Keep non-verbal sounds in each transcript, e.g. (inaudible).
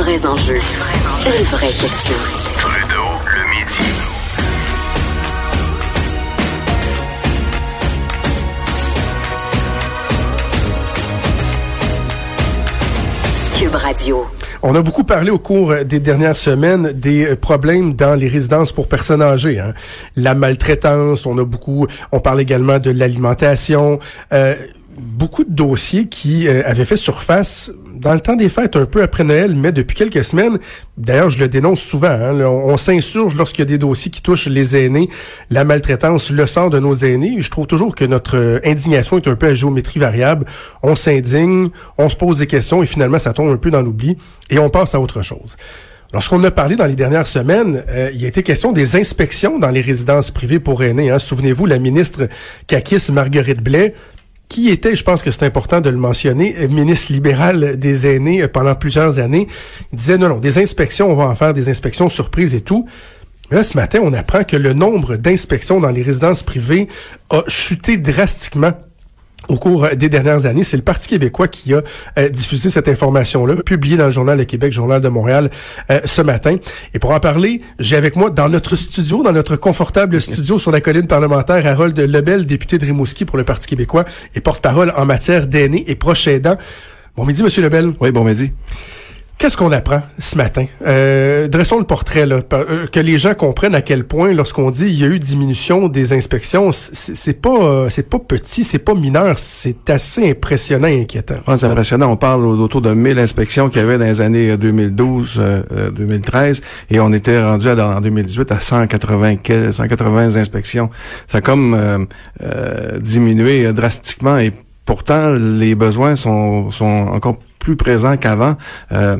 Vrais enjeux, les vraies questions. Trudeau, le midi. Cube Radio. On a beaucoup parlé au cours des dernières semaines des problèmes dans les résidences pour personnes âgées. Hein. La maltraitance, on a beaucoup, on parle également de l'alimentation. Euh, beaucoup de dossiers qui euh, avaient fait surface dans le temps des fêtes, un peu après Noël, mais depuis quelques semaines, d'ailleurs je le dénonce souvent, hein, on, s'insurge lorsqu'il y a des dossiers qui touchent les aînés, la maltraitance, le sang de nos aînés. Je trouve toujours que notre euh, indignation est un peu à géométrie variable. On s'indigne, on se pose des questions et finalement ça tombe un peu dans l'oubli et on passe à autre chose. Lorsqu'on a parlé dans les dernières semaines, euh, il a été question des inspections dans les résidences privées pour aînés. Hein. Souvenez-vous, la ministre Kakis Marguerite Blais qui était, je pense que c'est important de le mentionner, euh, ministre libéral des aînés euh, pendant plusieurs années, disait non, non, des inspections, on va en faire des inspections surprises et tout. Mais là, ce matin, on apprend que le nombre d'inspections dans les résidences privées a chuté drastiquement au cours des dernières années. C'est le Parti québécois qui a euh, diffusé cette information-là, publiée dans le Journal de Québec, Journal de Montréal, euh, ce matin. Et pour en parler, j'ai avec moi dans notre studio, dans notre confortable studio sur la colline parlementaire, Harold Lebel, député de Rimouski pour le Parti québécois et porte-parole en matière d'aînés et proches aidants. Bon midi, Monsieur Lebel. Oui, bon midi. Qu'est-ce qu'on apprend ce matin? Euh, dressons le portrait, là, euh, que les gens comprennent à quel point, lorsqu'on dit il y a eu diminution des inspections, c'est pas c'est pas petit, c'est pas mineur, c'est assez impressionnant et inquiétant. C'est impressionnant. On parle autour de 1000 inspections qu'il y avait dans les années 2012, euh, 2013, et on était rendu en 2018 à 180, 180 inspections. Ça a comme euh, diminué drastiquement et pourtant les besoins sont, sont encore plus présent qu'avant. Euh,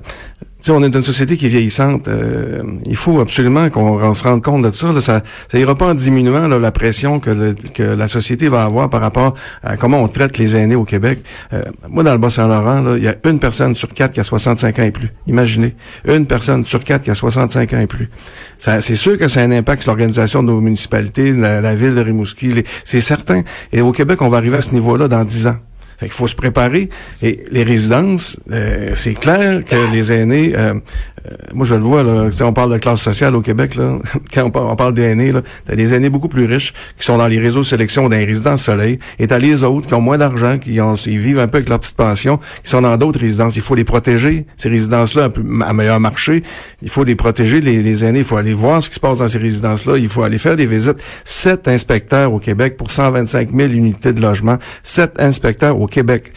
on est dans une société qui est vieillissante. Euh, il faut absolument qu'on se rende compte de ça. Là. Ça, ça ira pas en diminuant la pression que, que la société va avoir par rapport à comment on traite les aînés au Québec. Euh, moi, dans le Bas-Saint-Laurent, il y a une personne sur quatre qui a 65 ans et plus. Imaginez, une personne sur quatre qui a 65 ans et plus. C'est sûr que ça a un impact sur l'organisation de nos municipalités, la, la ville de Rimouski. C'est certain. Et au Québec, on va arriver à ce niveau-là dans 10 ans. Fait qu'il faut se préparer. Et les résidences, euh, c'est clair que les aînés, euh, euh, moi je le vois, là, si on parle de classe sociale au Québec, là, (laughs) quand on parle, parle des aînés, là, t'as des aînés beaucoup plus riches qui sont dans les réseaux de sélection dans les résidences soleil, et t'as les autres qui ont moins d'argent, qui ont, ils vivent un peu avec leur petite pension, qui sont dans d'autres résidences. Il faut les protéger, ces résidences-là, à meilleur marché. Il faut les protéger, les, les aînés. Il faut aller voir ce qui se passe dans ces résidences-là. Il faut aller faire des visites. Sept inspecteurs au Québec pour 125 000 unités de logement. Sept inspecteurs au Québec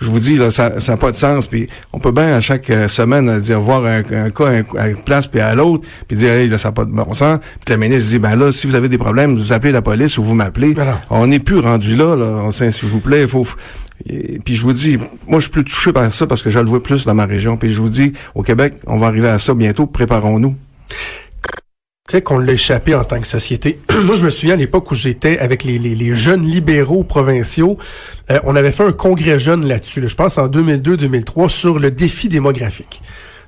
je vous dis, là, ça n'a pas de sens. Puis on peut bien à chaque euh, semaine euh, dire voir un, cas à une place puis à l'autre, puis dire hey, là, ça n'a pas de bon sens. Puis le ministre dit ben là, si vous avez des problèmes, vous appelez la police ou vous m'appelez. On n'est plus rendu là, là. S'il vous plaît, il faut. puis je vous dis, moi je suis plus touché par ça parce que je le vois plus dans ma région. Puis je vous dis, au Québec, on va arriver à ça bientôt. Préparons-nous fait qu'on l'a échappé en tant que société. (clears throat) Moi, je me souviens à l'époque où j'étais avec les, jeunes libéraux provinciaux, euh, on avait fait un congrès jeune là-dessus, je pense en 2002-2003, sur le défi démographique.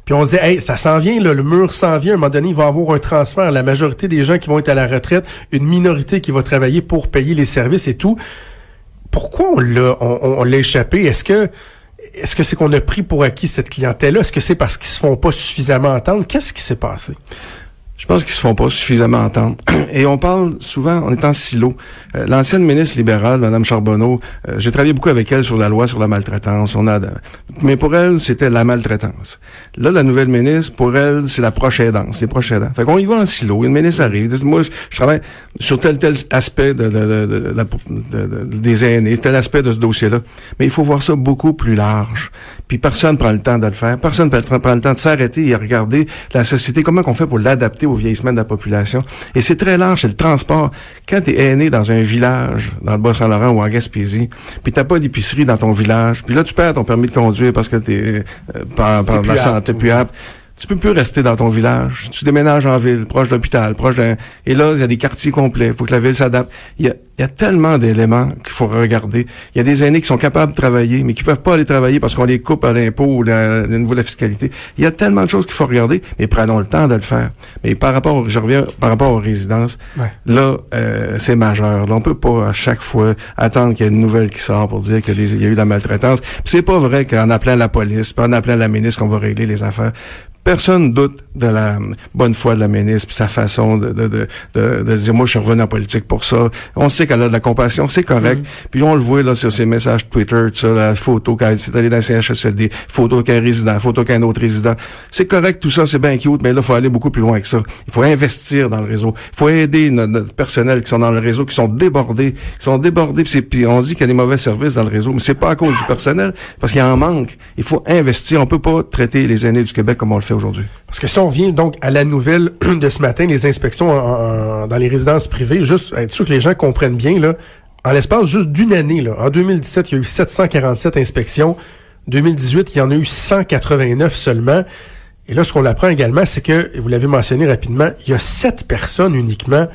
Puis on se disait, hey, ça s'en vient, là, le mur s'en vient. À un moment donné, il va y avoir un transfert. La majorité des gens qui vont être à la retraite, une minorité qui va travailler pour payer les services et tout. Pourquoi on l'a, on l'a échappé? Est-ce que est-ce que c'est qu'on a pris pour acquis cette clientèle-là? Est-ce que c'est parce qu'ils se font pas suffisamment entendre? Qu'est-ce qui s'est passé? Je pense qu'ils se font pas suffisamment entendre. (clears throat) Et on parle souvent, on est en silo. Euh, l'ancienne ministre libérale, Mme Charbonneau, euh, j'ai travaillé beaucoup avec elle sur la loi sur la maltraitance. On a, mais pour elle, c'était la maltraitance. Là, la nouvelle ministre, pour elle, c'est la proche aidance, les proches aidants. Fait qu'on y va en silo. Une ministre arrive, dit, moi, je, travaille sur tel tel aspect de, de, de, des aînés, tel aspect de ce dossier-là. Mais il faut voir ça beaucoup plus large. Puis personne prend le temps de le faire. Personne prend le temps de s'arrêter et regarder la société. Comment qu'on fait pour l'adapter au vieillissement de la population. Et c'est très large, c'est le transport. Quand tu es né dans un village, dans le Bas-Saint-Laurent ou en Gaspésie, puis t'as pas d'épicerie dans ton village, puis là, tu perds ton permis de conduire parce que t'es euh, par, par T'es la santé, plus apte. Tu peux plus rester dans ton village. Tu déménages en ville, proche de l'hôpital, proche d'un... Et là, il y a des quartiers complets. Il faut que la ville s'adapte. Il y a, il y a tellement d'éléments qu'il faut regarder. Il y a des aînés qui sont capables de travailler, mais qui peuvent pas aller travailler parce qu'on les coupe à l'impôt ou le niveau de la fiscalité. Il y a tellement de choses qu'il faut regarder, mais prenons le temps de le faire. Mais par rapport, au- je reviens par rapport aux résidences, Ouais. là, euh, c'est majeur. Là, on peut pas à chaque fois attendre qu'il y ait une nouvelle qui sort pour dire qu'il y, y a eu de la maltraitance. Puis c'est pas vrai qu'en appelant la police, puis en appelant la ministre qu'on va régler les affaires. Personne doute de la bonne foi de la ministre puis sa façon de, de, de, de, de dire moi je suis revenu en politique pour ça. On sait qu'elle a de la compassion, c'est correct. Puis on le voit là sur ses messages Twitter, tout ça, la photo quand elle est allée dans le CHSLD, photo qu'un résident, photo qu'un autre résident. C'est correct tout ça, c'est bien cute, mais là il faut aller beaucoup plus loin que ça. Il faut investir dans le réseau. Il faut aider notre, notre personnel qui sont dans le réseau, qui sont débordés, qui sont débordés. Puis, on dit qu'il y a des mauvais services dans le réseau, mais c'est pas à cause du personnel, parce qu'il y en manque. Il faut investir. On peut pas traiter les aînés du Québec comme on le fait aujourd'hui? Parce que si on revient donc à la nouvelle (clears throat) de ce matin, les inspections dans les résidences privées, juste être sûr que les gens comprennent bien, là, en l'espace juste d'une année, là, en 2017, il y a eu 747 inspections. 2018, il y en a eu 189 seulement. Et là, ce qu'on apprend également, c'est que, et vous l'avez mentionné rapidement, il y a sept personnes uniquement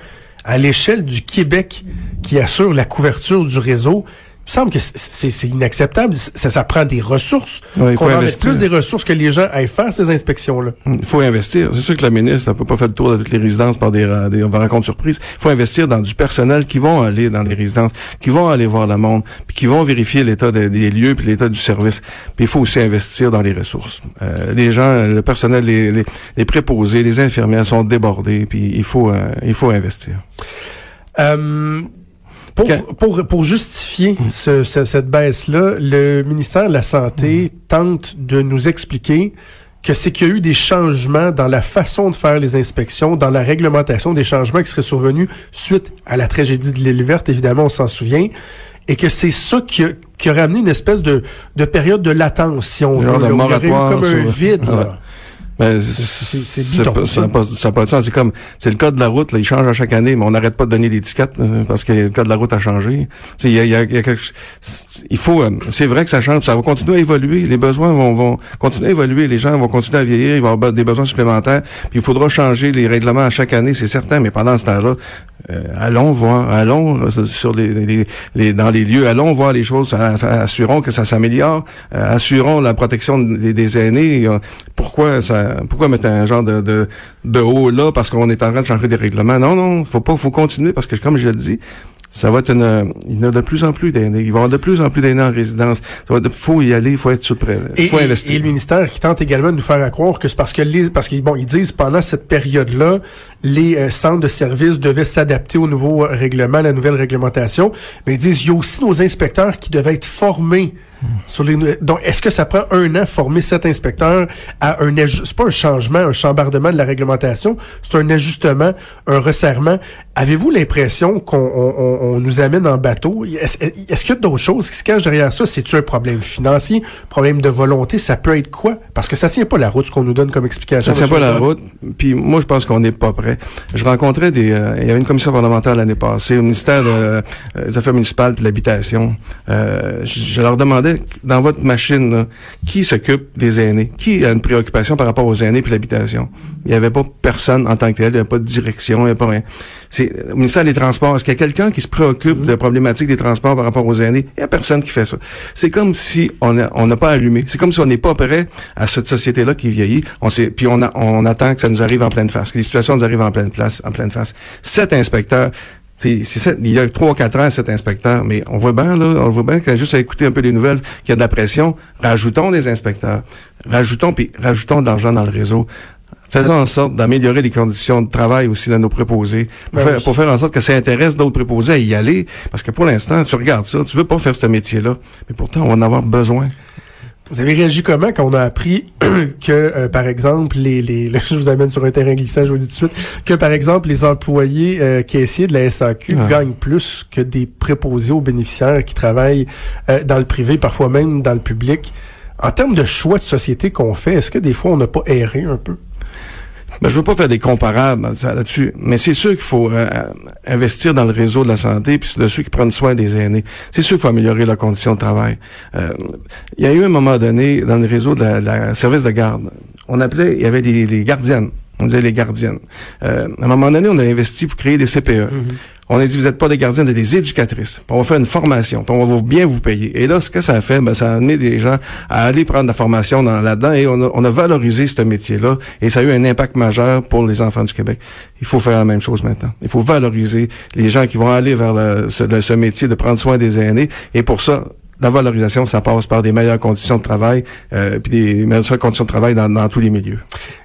à l'échelle du Québec qui assurent la couverture du réseau. Il me semble que c'est- inacceptable. Ça, ça prend des ressources. Ouais, il faut qu'on en mette investir. plus des ressources que les gens aillent faire ces inspections-là. Il faut investir. C'est sûr que la ministre, elle peut pas faire le tour de toutes les résidences par des, des rencontres surprises. Il faut investir dans du personnel qui vont aller dans les résidences, qui vont aller voir le monde, puis qui vont vérifier l'état des, des lieux puis l'état du service. Puis il faut aussi investir dans les ressources. Euh, les gens, le personnel, les, les, les préposés, les infirmières sont débordés, puis il faut, euh, il faut investir. Euh, pour, Que- pour, pour justifier ce- ce- cette baisse-là, le ministère de la Santé tente de nous expliquer que c'est qu'il y a eu des changements dans la façon de faire les inspections, dans la réglementation, des changements qui seraient survenus suite à la tragédie de l'île verte, évidemment, on s'en souvient, et que c'est ça qui a, qui aurait amené une espèce de, de période de latence, si on veut, il y aurait eu comme un vide. (laughs) là. Ben, c'est- bidon, ça. n'a pas, pas de sens. C'est comme, c'est le code de la route, là, il change à chaque année, mais on n'arrête pas de donner l'étiquette euh, parce que le code de la route a changé. Il y a, y a- y a quelque il faut, euh, c'est vrai que ça change, ça va continuer à évoluer. Les besoins vont, vont continuer à évoluer. Les gens vont continuer à vieillir, il va y avoir des besoins supplémentaires. Puis il faudra changer les règlements à chaque année, c'est certain. Mais pendant ce temps-là, euh, allons voir, allons euh, sur les, les- les- dans les lieux, allons voir les choses, assurons que ça s'améliore, assurons la protection des, des aînés. Pourquoi ça, pourquoi mettre un genre de, de, de haut là? Parce qu'on est en train de changer des règlements Non, non, faut pas, faut continuer parce que comme je le dis. Ça va être une, il y en a de plus en plus d'aînés. Il va y avoir de plus en plus d'aînés en résidence. Ça va être- faut y aller, il faut être sur prêt. Il faut et- investir. et le ministère qui tente également de nous faire à croire que c'est parce que les, parce qu'ils bon, ils disent pendant cette période-là, les euh, centres de services devaient s'adapter au nouveau euh, règlement, la nouvelle réglementation. Mais ils disent il y a aussi nos inspecteurs qui devaient être formés sur les. nou- Donc, est-ce que ça prend un an former cet inspecteur à un c'est pas un changement, un chambardement de la réglementation, c'est un ajustement, un resserrement. Avez-vous l'impression qu'on on- on- on nous amène en bateau? Est-ce qu'il y a d'autres choses qui se cachent derrière ça? C'est-tu un problème financier, problème de volonté? Ça peut être quoi? Parce que ça tient pas la route ce qu'on nous donne comme explication. Ça tient pas la route. Puis moi, je pense qu'on n'est pas prêt. Je rencontrais des... euh, il y avait une commission parlementaire l'année passée au ministère de, euh, des Affaires municipales et de l'Habitation. Euh, je, je leur demandais, dans votre machine, là, qui s'occupe des aînés? Qui a une préoccupation par rapport aux aînés puis l'habitation? Il n'y avait pas personne en tant que tel. Il n'y avait pas de direction, il n'y avait pas rien. C'est au ministère des Transports. Est-ce qu'il y a quelqu'un qui se préoccupe de problématiques des transports par rapport aux aînés? Il n'y a personne qui fait ça. C'est comme si on a- on n'a pas allumé. C'est comme si on n'est pas prêt à cette société-là qui vieillit. On sait, puis on, a- on attend que ça nous arrive en pleine face, que les situations nous arrivent en pleine place, en pleine face. Cet inspecteur, c'est, ça, il y a trois, quatre ans, cet inspecteur, mais on voit bien, là, on voit bien a juste à écouter un peu les nouvelles, qu'il y a de la pression. Rajoutons des inspecteurs. Rajoutons, puis rajoutons de l'argent dans le réseau. Faisons en sorte d'améliorer les conditions de travail aussi de nos préposés, pour, Ben faire, oui. pour faire en sorte que ça intéresse d'autres préposés à y aller. Parce que pour l'instant, tu regardes ça, tu veux pas faire ce métier-là, mais pourtant, on va en avoir besoin. Vous avez réagi comment quand on a appris (clears throat) que, euh, par exemple, les, les, là, (laughs) je vous amène sur un terrain glissant, je vous le dis tout de suite, que, par exemple, les employés euh, caissiers de la SAQ Ouais. gagnent plus que des préposés aux bénéficiaires qui travaillent euh, dans le privé, parfois même dans le public. En termes de choix de société qu'on fait, est-ce que des fois on n'a pas erré un peu? Ben, je veux pas faire des comparables là-dessus, mais c'est sûr qu'il faut euh, investir dans le réseau de la santé, puis de ceux qui prennent soin des aînés. C'est sûr qu'il faut améliorer leurs conditions de travail. Euh, il y a eu un moment donné dans le réseau de la, la service de garde, on appelait, il y avait des, des gardiennes. On disait les gardiennes. Euh, à un moment donné, on a investi pour créer des CPE. On a dit, vous n'êtes pas des gardiennes, vous êtes des éducatrices. Puis on va faire une formation, puis on va bien vous payer. Et là, ce que ça a fait, ben, ça a amené des gens à aller prendre la formation dans, là-dedans et on a, on a valorisé ce métier-là et ça a eu un impact majeur pour les enfants du Québec. Il faut faire la même chose maintenant. Il faut valoriser les gens qui vont aller vers le- ce, le- ce métier de prendre soin des aînés et pour ça, la valorisation, ça passe par des meilleures conditions de travail, euh, puis des meilleures conditions de travail dans, dans tous les milieux.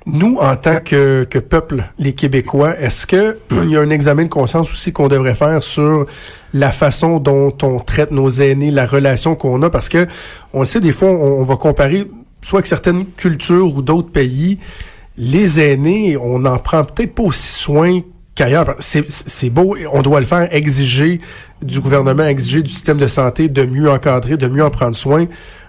Nous, en tant que, que peuple, les Québécois, est-ce que (clears throat) il y a un examen de conscience aussi qu'on devrait faire sur la façon dont on traite nos aînés, la relation qu'on a? Parce que on le sait, des fois, on, on va comparer soit avec certaines cultures ou d'autres pays, les aînés, on n'en prend peut-être pas aussi soin qu'ailleurs. C'est beau, on doit le faire, exiger du gouvernement, exiger du système de santé de mieux encadrer, de mieux en prendre soin.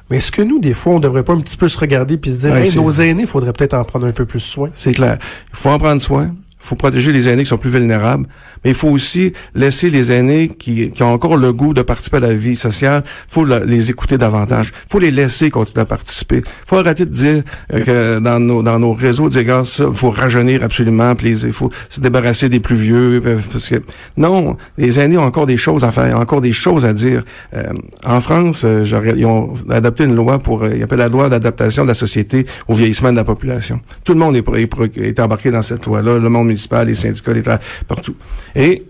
Mais est-ce que nous, des fois, on devrait pas un petit peu se regarder puis se dire, Ouais, Hey, c'est- nos aînés, il faudrait peut-être en prendre un peu plus soin? C'est clair. Il faut en prendre soin. Il faut protéger les aînés qui sont plus vulnérables, mais il faut aussi laisser les aînés qui, qui ont encore le goût de participer à la vie sociale, faut les écouter davantage. Faut les laisser continuer à participer. Faut arrêter de dire euh, que dans nos, dans nos réseaux, dire, gars, ça, faut rajeunir absolument, puis il faut se débarrasser des plus vieux, euh, parce que non, les aînés ont encore des choses à faire, encore des choses à dire. Euh, en France, euh, ils ont adopté une loi pour, euh, ils appellent la loi d'adaptation de la société au vieillissement de la population. Tout le monde est, est, est embarqué dans cette loi-là, le monde municipal, les syndicats, les partout. Et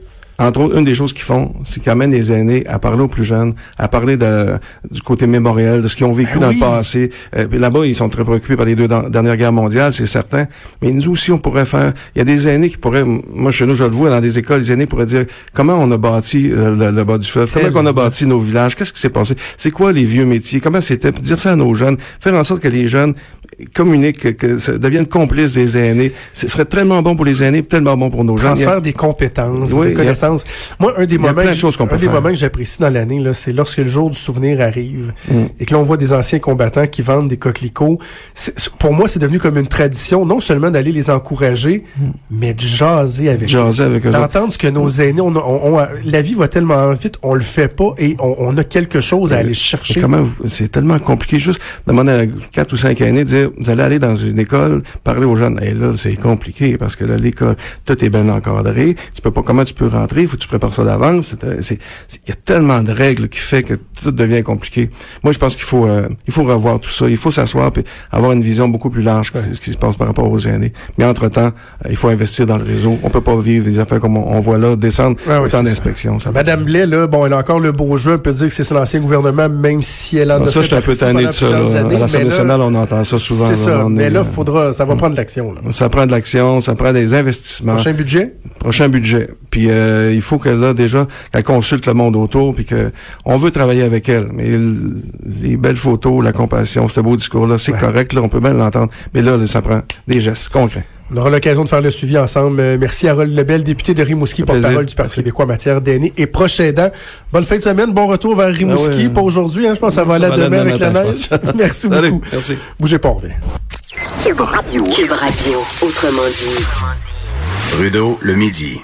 entre autres, une des choses qu'ils font, c'est qu'ils amènent les aînés à parler aux plus jeunes, à parler de, du côté mémoriel, de ce qu'ils ont vécu Ben dans oui. le passé. Euh, Là-bas, ils sont très préoccupés par les deux dernières guerres mondiales, c'est certain. Mais nous aussi, on pourrait faire... Il y a des aînés qui pourraient... Moi, chez nous, je le vois dans des écoles, les aînés pourraient dire comment on a bâti euh, le, le bas du fleuve, comment Tellement. on a bâti nos villages, qu'est-ce qui s'est passé, c'est quoi les vieux métiers, comment c'était, dire ça à nos jeunes, faire en sorte que les jeunes communiquent, que, que ça deviennent complices des aînés. Ce serait tellement bon pour les aînés, tellement bon pour nos jeunes. Transfert des compétences, Oui, des Moi, un des moments, plein de que- choses qu'on peut un des moments que j'apprécie dans l'année, là, c'est lorsque le jour du souvenir arrive Mm. et que l'on voit des anciens combattants qui vendent des coquelicots. Pour moi, c'est devenu comme une tradition, non seulement d'aller les encourager, mais de jaser avec eux. Mm. Jaser avec eux autres. D'entendre ce que nos aînés ont, ont- ont- la vie va tellement vite, on le fait pas et on, on a quelque chose à aller chercher. Comment c'est tellement compliqué juste demander à quatre ou cinq aînés de dire vous allez aller dans une école parler aux jeunes et là c'est compliqué parce que là l'école tout est bien encadré tu peux pas comment tu peux rentrer il faut que tu prépares ça d'avance c'est euh, il y a tellement de règles qui fait que tout devient compliqué moi je pense qu'il faut euh, il faut revoir tout ça il faut s'asseoir puis avoir une vision beaucoup plus large que ce qui se passe par rapport aux aînés mais entre temps il faut investir dans le réseau on peut pas vivre des affaires comme on, on voit là descendre Ouais, ouais, autant c'est ça. Madame Blais, là, bon, elle a encore le beau jeu, on peut dire que c'est l'ancien gouvernement, même si elle en Ah, a ça, fait je suis un peu tanné de ça. là. années, À l'Assemblée là, nationale, on entend ça souvent. C'est ça, On mais est, là, euh, faudra, ça va prendre de l'action. là. Ça prend de l'action, ça prend des investissements. Prochain budget? Prochain budget. Puis euh, il faut que là déjà qu'elle consulte le monde autour, puis que on veut travailler avec elle. Mais les belles photos, la compassion, ce beau discours-là, c'est Ouais. correct, là, on peut bien l'entendre. Mais là, ça prend des gestes concrets. On aura l'occasion de faire le suivi ensemble. Euh, merci Harold Lebel, député de Rimouski, porte-parole du Parti québécois en matière d'aînés et proche aidant. Bonne fin de semaine, bon retour vers Rimouski. Ah ouais. Pas aujourd'hui, hein, je pense que ça va aller demain aller avec la demain neige. (laughs) merci Salut, beaucoup. merci. Bougez pas, on revient. Cube Radio, autrement dit. Trudeau, le midi.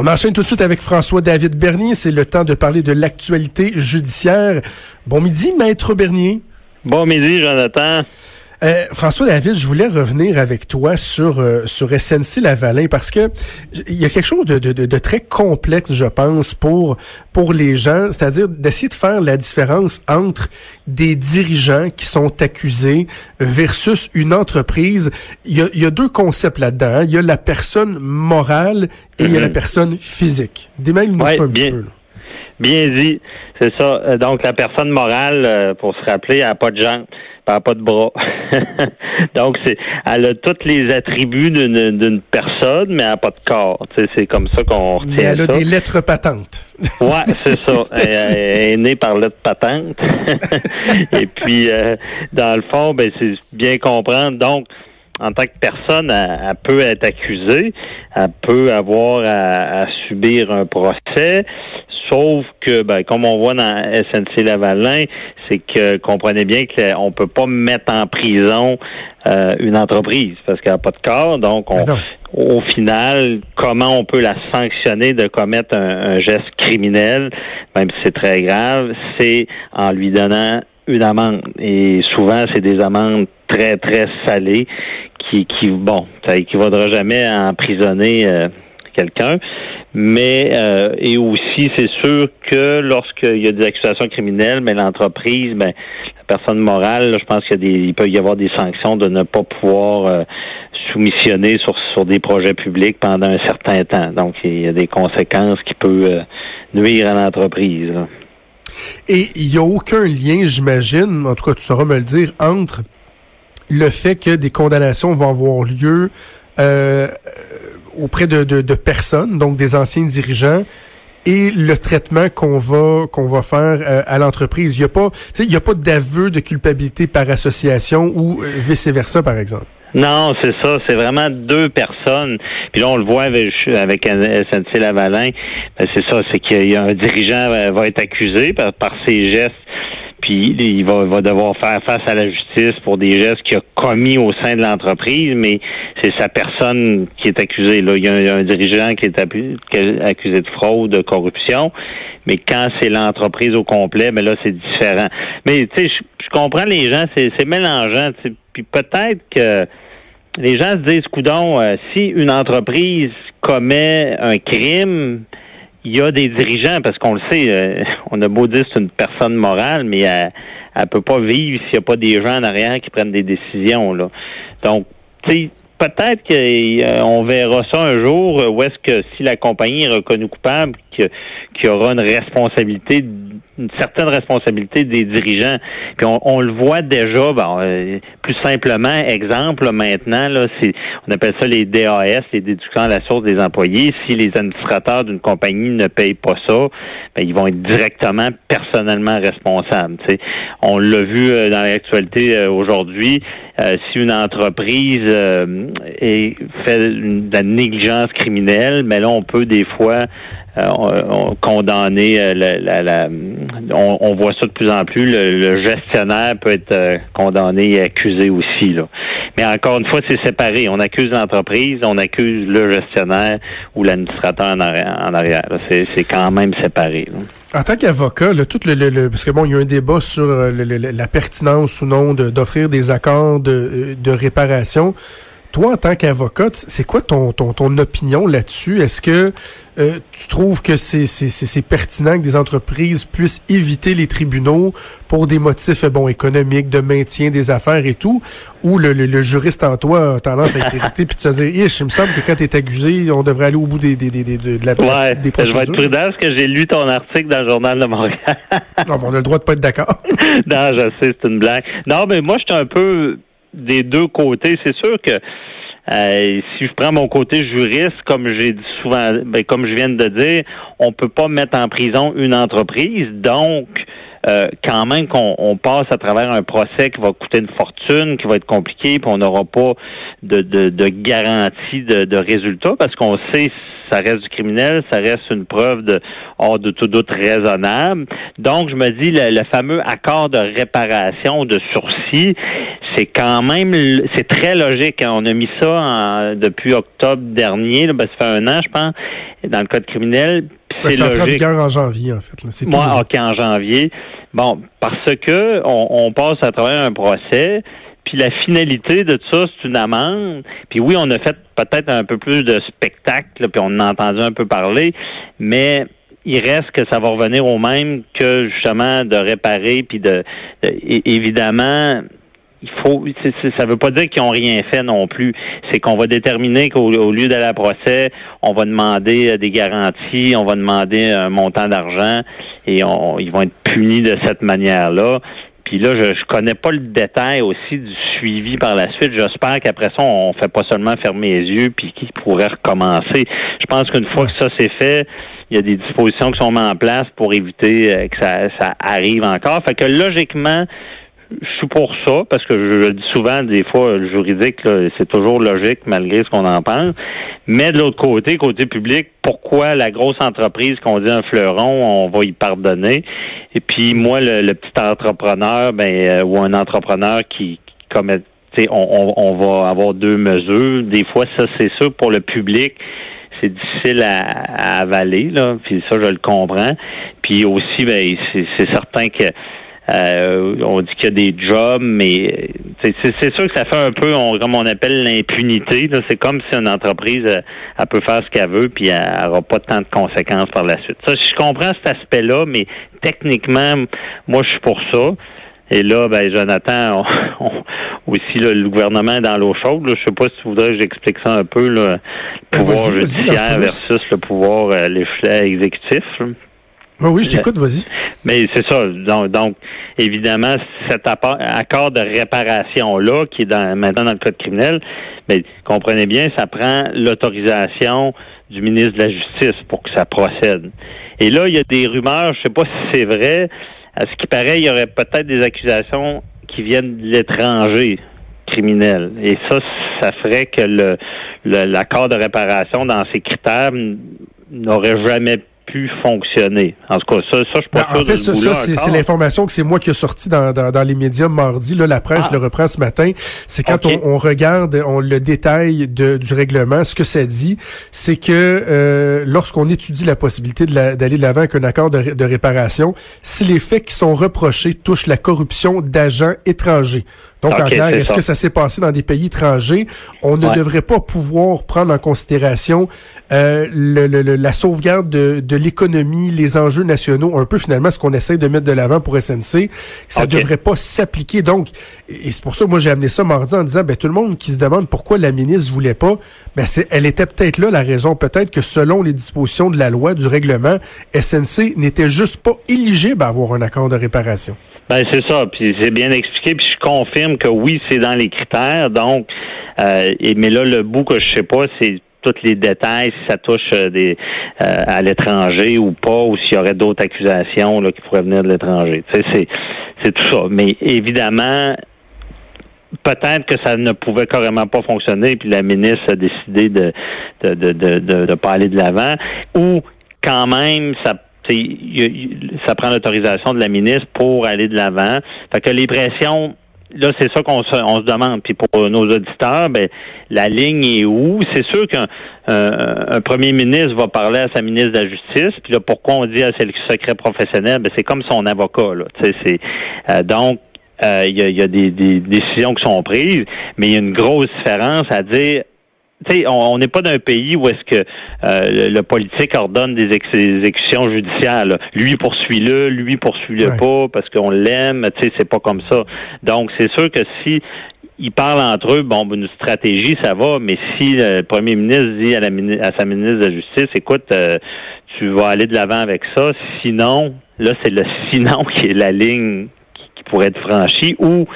On enchaîne tout de suite avec François-David Bernier. C'est le temps de parler de l'actualité judiciaire. Bon midi, Maître Bernier. Bon midi, Jonathan. Euh, François David, je voulais revenir avec toi sur euh, sur SNC Lavalin parce que il y a quelque chose de, de, de, très complexe, je pense, pour pour les gens, c'est-à-dire d'essayer de faire la différence entre des dirigeants qui sont accusés versus une entreprise. Il y a, il y a deux concepts là-dedans. hein. Il y a la personne morale et il y a la personne physique. Démêle-nous Ouais, ça un bien. petit peu. là. Bien dit. C'est ça. Euh, Donc, la personne morale, euh, pour se rappeler, elle n'a pas de jambes, elle n'a pas de bras. (laughs) Donc, c'est, elle a tous les attributs d'une, d'une personne, mais elle n'a pas de corps. Tu sais, c'est comme ça qu'on retient Mais elle a ça. des lettres patentes. Ouais, c'est ça. (laughs) Elle, est née par lettre patente. (laughs) Et puis, euh, dans le fond, ben, c'est bien comprendre. Donc, en tant que personne, elle, elle peut être accusée, elle peut avoir à, à subir un procès. Sauf que, ben, comme on voit dans SNC Lavalin, c'est que comprenez bien qu'on peut pas mettre en prison euh, une entreprise parce qu'elle n'a pas de corps. Donc, on, au final, comment on peut la sanctionner de commettre un, un geste criminel, même si c'est très grave, c'est en lui donnant une amende. Et souvent, c'est des amendes très, très salées qui, qui bon, ça équivaudra jamais à emprisonner euh, quelqu'un. Mais euh, et aussi, c'est sûr que lorsqu'il y a des accusations criminelles, mais l'entreprise, ben, la personne morale, je pense qu'il y a des, peut y avoir des sanctions de ne pas pouvoir euh, soumissionner sur, sur des projets publics pendant un certain temps. Donc, il y a des conséquences qui peuvent nuire à l'entreprise. Et il n'y a aucun lien, j'imagine, en tout cas tu sauras me le dire, entre le fait que des condamnations vont avoir lieu euh, auprès de, de, personnes, donc des anciens dirigeants, et le traitement qu'on va qu'on va faire euh, à l'entreprise. Il n'y a pas, il y a pas d'aveu de culpabilité par association ou euh, vice versa, par exemple. Non, c'est ça. C'est vraiment deux personnes. Puis là, on le voit avec, avec SNC Lavalin. Ben, c'est ça, c'est qu'il y a un dirigeant euh, va être accusé par, par ses gestes puis il va, va, devoir faire face à la justice pour des gestes qu'il a commis au sein de l'entreprise, mais c'est sa personne qui est accusée. Là. Il, y a un, dirigeant qui est accusé de fraude, de corruption, mais quand c'est l'entreprise au complet, mais ben là, c'est différent. Mais tu sais, je comprends les gens, c'est mélangeant. Puis peut-être que les gens se disent, coudon, euh, si une entreprise commet un crime, il y a des dirigeants, parce qu'on le sait, euh, on a beau dire c'est une personne morale, mais elle, elle peut pas vivre s'il n'y a pas des gens en arrière qui prennent des décisions. Là. Donc, tu sais, peut-être qu'on verra ça un jour où est-ce que si la compagnie est reconnue coupable, qu'il y aura une responsabilité une certaine responsabilité des dirigeants. Puis on, le voit déjà, bon, euh, plus simplement, exemple maintenant, là, c'est on appelle ça les DAS, les déductions à la source des employés. Si les administrateurs d'une compagnie ne payent pas ça, ben, ils vont être directement personnellement responsables. On l'a vu euh, dans l'actualité euh, aujourd'hui. si une entreprise fait de la négligence criminelle, mais là, on peut des fois euh, condamner euh, la, la, on, voit ça de plus en plus. Le, gestionnaire peut être euh, condamné et accusé aussi. Mais encore une fois, c'est séparé. On accuse l'entreprise, on accuse le gestionnaire ou l'administrateur en arrière. C'est quand même séparé. En tant qu'avocat, tout le, parce que bon, il y a un débat sur la pertinence ou non d'offrir des accords de réparation. Toi, en tant qu'avocat, c'est quoi ton, ton, ton opinion là-dessus? Est-ce que euh, tu trouves que c'est pertinent que des entreprises puissent éviter les tribunaux pour des motifs bon économiques, de maintien des affaires et tout? Ou le, le, juriste en toi a tendance à être irrité puis de se dire, il me semble que quand tu es accusé, on devrait aller au bout des, des, des, de la, ouais, des procédures. Je vais être prudent parce que j'ai lu ton article dans le Journal de Montréal. non, on a le droit de pas être d'accord. (laughs) non, je sais, c'est une blague. Non, mais moi, je suis un peu des deux côtés. C'est sûr que euh, si je prends mon côté juriste, comme j'ai dit souvent, ben, comme je viens de dire, on peut pas mettre en prison une entreprise. Donc, euh, quand même qu'on passe à travers un procès qui va coûter une fortune, qui va être compliqué, puis on n'aura pas de, de, de garantie de, de résultat parce qu'on sait ça reste du criminel, ça reste une preuve de hors de tout doute raisonnable. Donc, je me dis, le, fameux accord de réparation de sursis, c'est quand même, c'est très logique. On a mis ça depuis octobre dernier, là, ben, ça fait un an, je pense, dans le code criminel. C'est ça logique. en janvier, en fait. C'est Moi, OK, en janvier. Bon, parce que on, on passe à travers un procès, puis la finalité de ça, c'est une amende. Puis oui, on a fait peut-être un peu plus de spectacle, puis on a entendu un peu parler, mais il reste que ça va revenir au même que justement de réparer, puis de, évidemment, il faut ça veut pas dire qu'ils ont rien fait non plus. C'est qu'on va déterminer qu'au lieu d'aller à procès, on va demander des garanties, on va demander un montant d'argent et on, ils vont être punis de cette manière-là. Puis là, je, je connais pas le détail aussi du suivi par la suite. J'espère qu'après ça, on fait pas seulement fermer les yeux puis qu'il pourrait recommencer. Je pense qu'une fois que ça c'est fait, il y a des dispositions qui sont mises en place pour éviter euh, que ça, ça arrive encore. Fait que logiquement, je suis pour ça, parce que je, le dis souvent, des fois, le juridique, c'est toujours logique, malgré ce qu'on en pense. Mais de l'autre côté, côté public, pourquoi la grosse entreprise qu'on dit un fleuron, on va y pardonner? Et puis moi, le, petit entrepreneur, ben, euh, ou un entrepreneur qui, qui commet, on, on, va avoir deux mesures. Des fois, ça, c'est sûr, pour le public, c'est difficile à, avaler, là, puis ça, je le comprends. Puis aussi, ben, c'est certain que euh, on dit qu'il y a des jobs, mais c'est sûr que ça fait un peu, on, comme on appelle l'impunité. C'est comme si une entreprise, euh, elle, peut faire ce qu'elle veut, puis elle n'aura pas tant de conséquences par la suite. Ça, je comprends cet aspect-là, mais techniquement, moi, je suis pour ça. Et là, ben, Jonathan, (laughs) aussi le gouvernement est dans l'eau chaude. Je Je sais pas si tu voudrais que j'explique ça un peu, le ben, pouvoir judiciaire versus le pouvoir, euh, exécutif. Ben oui, je t'écoute, vas-y. Mais c'est ça. Donc, évidemment, cet accord de réparation-là, qui est dans, maintenant dans le code criminel, mais comprenez bien, ça prend l'autorisation du ministre de la Justice pour que ça procède. Et là, il y a des rumeurs, je sais pas si c'est vrai, à ce qui paraît, il y aurait peut-être des accusations qui viennent de l'étranger criminel. Et ça, ça ferait que le l'accord de réparation dans ces critères n'aurait jamais pu fonctionner. En tout cas, ça, ça je pense ben, En fait, ça, c'est l'information que c'est moi qui ai sorti dans, dans, les médias mardi. Là, la presse ah. le reprend ce matin. C'est quand on, on, regarde on, le détail de, du règlement, ce que ça dit, c'est que euh, lorsqu'on étudie la possibilité d'aller de l'avant avec un accord de, de réparation, si les faits qui sont reprochés touchent la corruption d'agents étrangers, donc, en clair, est-ce que ça s'est passé dans des pays étrangers? On ne devrait pas pouvoir prendre en considération euh, le, la sauvegarde de, de l'économie, les enjeux nationaux, un peu finalement ce qu'on essaie de mettre de l'avant pour SNC. Ça ne devrait pas s'appliquer. Donc, et c'est pour ça que moi j'ai amené ça mardi en disant, ben tout le monde qui se demande pourquoi la ministre voulait pas, ben c'est, elle était peut-être là la raison. Peut-être que selon les dispositions de la loi, du règlement, SNC n'était juste pas éligible à avoir un accord de réparation. Ben c'est ça, puis c'est bien expliqué, puis je confirme que oui, c'est dans les critères. Donc, euh, et, mais là, le bout que je sais pas, c'est tous les détails, si ça touche euh, des euh, à l'étranger ou pas, ou s'il y aurait d'autres accusations là, qui pourraient venir de l'étranger. Tu sais, c'est tout ça. Mais évidemment, peut-être que ça ne pouvait carrément pas fonctionner, puis la ministre a décidé de de de de, de, de pas aller de l'avant, ou quand même ça ça prend l'autorisation de la ministre pour aller de l'avant. Fait que les pressions là, c'est ça qu'on se, on se demande. Puis pour nos auditeurs, ben, la ligne est où? C'est sûr qu'un un premier ministre va parler à sa ministre de la Justice. Puis là, pourquoi on dit à c'est le secret professionnel? Ben, c'est comme son avocat. Là. C'est, euh, donc, euh, il y, a, des, des, décisions qui sont prises, mais il y a une grosse différence à dire on n'est pas d'un pays où est-ce que euh, le, politique ordonne des exécutions judiciaires. Lui poursuit-le, lui poursuit-le pas parce qu'on l'aime. Tu sais, c'est pas comme ça. Donc, c'est sûr que si ils parlent entre eux, bon, une stratégie, ça va, mais si le premier ministre dit à, la, à sa ministre de la Justice, écoute, euh, tu vas aller de l'avant avec ça, sinon, là, c'est le sinon (laughs) qui est la ligne qui, qui pourrait être franchie, ou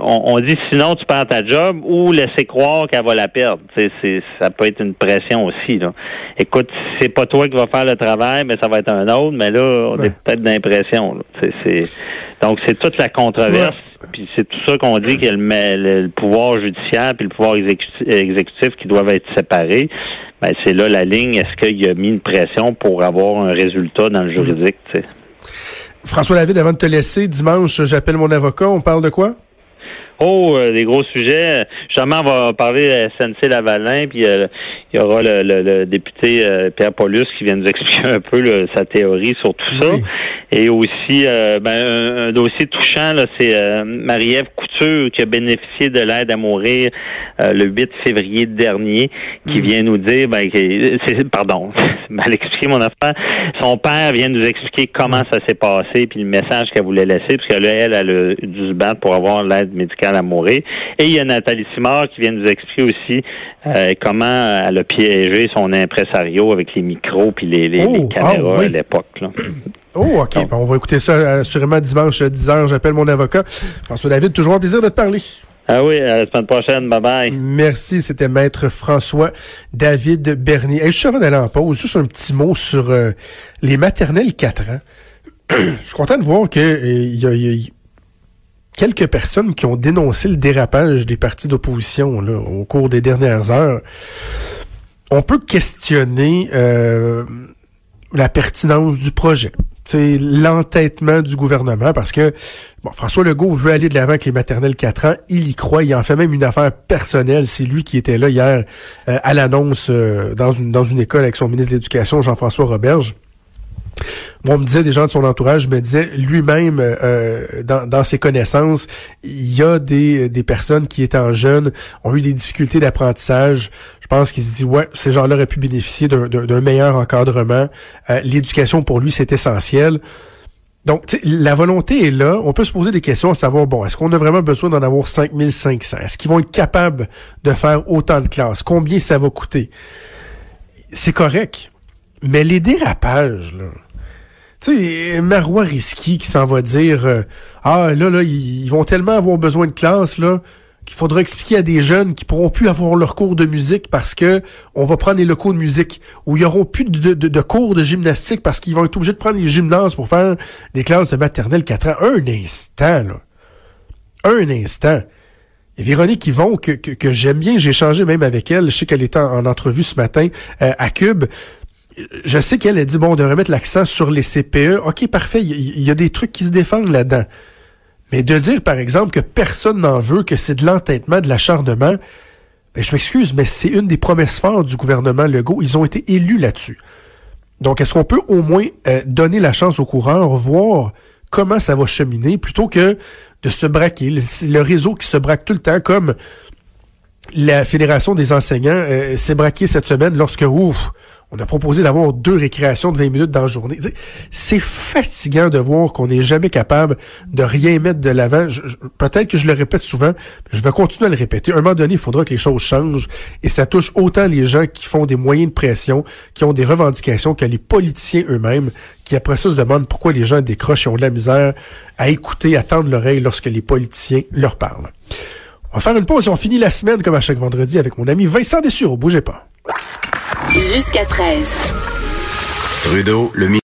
on, dit sinon tu perds ta job ou laisser croire qu'elle va la perdre. C'est, ça peut être une pression aussi. Là. Écoute, c'est pas toi qui vas faire le travail, mais ça va être un autre. Mais là, on est peut-être d'impression. Donc c'est toute la controverse. Puis c'est tout ça qu'on dit que le, le, pouvoir judiciaire puis le pouvoir exécutif, qui doivent être séparés. Ben, c'est là la ligne. Est-ce qu'il a mis une pression pour avoir un résultat dans le juridique? François David, avant de te laisser, dimanche, j'appelle mon avocat. On parle de quoi? Oh, des gros sujets. Justement, on va parler de SNC Lavalin, puis euh, il y aura le, député euh, Pierre Paulus qui vient nous (laughs) expliquer un peu sa théorie sur tout ça. Et aussi, ben, un, dossier touchant, c'est Marie-Ève Couture qui a bénéficié de l'aide à mourir le 8 février dernier, qui mm. vient nous dire, ben, c'est, pardon, (laughs) mal expliqué mon affaire. Son père vient nous expliquer comment ça s'est passé, puis le message qu'elle voulait laisser, parce qu'elle, elle, elle a dû se battre pour avoir l'aide médicale à mourir. Et il y a Nathalie Simard qui vient nous expliquer aussi euh, comment elle a piégé son impresario avec les micros puis les, les, oh, caméras ah à l'époque. Oh, OK. on va écouter ça assurément dimanche à 10h. J'appelle mon avocat. François David, toujours un plaisir de te parler. Ah oui, à la semaine prochaine. Bye bye. Merci. C'était Maître François David Bernier. Et juste avant d'aller en pause, juste un petit mot sur euh, les maternelles 4 ans. (clears throat) Je suis content de voir que euh, il y a quelques personnes qui ont dénoncé le dérapage des partis d'opposition au cours des dernières heures. On peut questionner euh, la pertinence du projet l'entêtement du gouvernement parce que bon, François Legault veut aller de l'avant avec les maternelles 4 ans, il y croit, il en fait même une affaire personnelle, c'est lui qui était là hier euh, à l'annonce euh, dans, une, dans une école avec son ministre de l'Éducation, Jean-François Roberge. On me disait des gens de son entourage me disaient lui-même euh, dans, dans, ses connaissances, il y a des, des personnes qui étant jeunes ont eu des difficultés d'apprentissage. Je pense qu'il se dit ouais, ces gens-là auraient pu bénéficier d'un meilleur encadrement. Euh, l'éducation pour lui c'est essentiel. Donc, la volonté est là. On peut se poser des questions à savoir, bon, est-ce qu'on a vraiment besoin d'en avoir 5500? Est-ce qu'ils vont être capables de faire autant de classes? Combien ça va coûter? C'est correct. Mais les dérapages, là, tu sais, Marois Risky qui s'en va dire euh, Ah, là, là, ils vont tellement avoir besoin de classe, là, qu'il faudra expliquer à des jeunes qui pourront plus avoir leur cours de musique parce que on va prendre les locaux de musique ou il y auront plus de, cours de gymnastique parce qu'ils vont être obligés de prendre les gymnases pour faire des classes de maternelle 4 ans. Un instant, là. Un instant. Et Véronique Yvon, que, que j'aime bien, j'ai échangé même avec elle, je sais qu'elle était en, entrevue ce matin euh, à Cube, je sais qu'elle a dit, bon, on devrait mettre l'accent sur les CPE. OK, parfait, il y, a des trucs qui se défendent là-dedans. Mais de dire, par exemple, que personne n'en veut, que c'est de l'entêtement, de l'acharnement, ben, je m'excuse, mais c'est une des promesses fortes du gouvernement Legault. Ils ont été élus là-dessus. Donc, est-ce qu'on peut au moins euh, donner la chance aux coureurs, voir comment ça va cheminer, plutôt que de se braquer, le, réseau qui se braque tout le temps, comme la Fédération des enseignants euh, s'est braquée cette semaine lorsque, ouf, on a proposé d'avoir deux récréations de 20 minutes dans la journée. C'est fatigant de voir qu'on n'est jamais capable de rien mettre de l'avant. Peut-être que je le répète souvent, mais je vais continuer à le répéter. À un moment donné, il faudra que les choses changent et ça touche autant les gens qui font des moyens de pression, qui ont des revendications, que les politiciens eux-mêmes, qui après ça se demandent pourquoi les gens décrochent et ont de la misère à écouter, à tendre l'oreille lorsque les politiciens leur parlent. On va faire une pause et on finit la semaine comme à chaque vendredi avec mon ami Vincent Dessureau. Bougez pas. Jusqu'à 13. Trudeau, le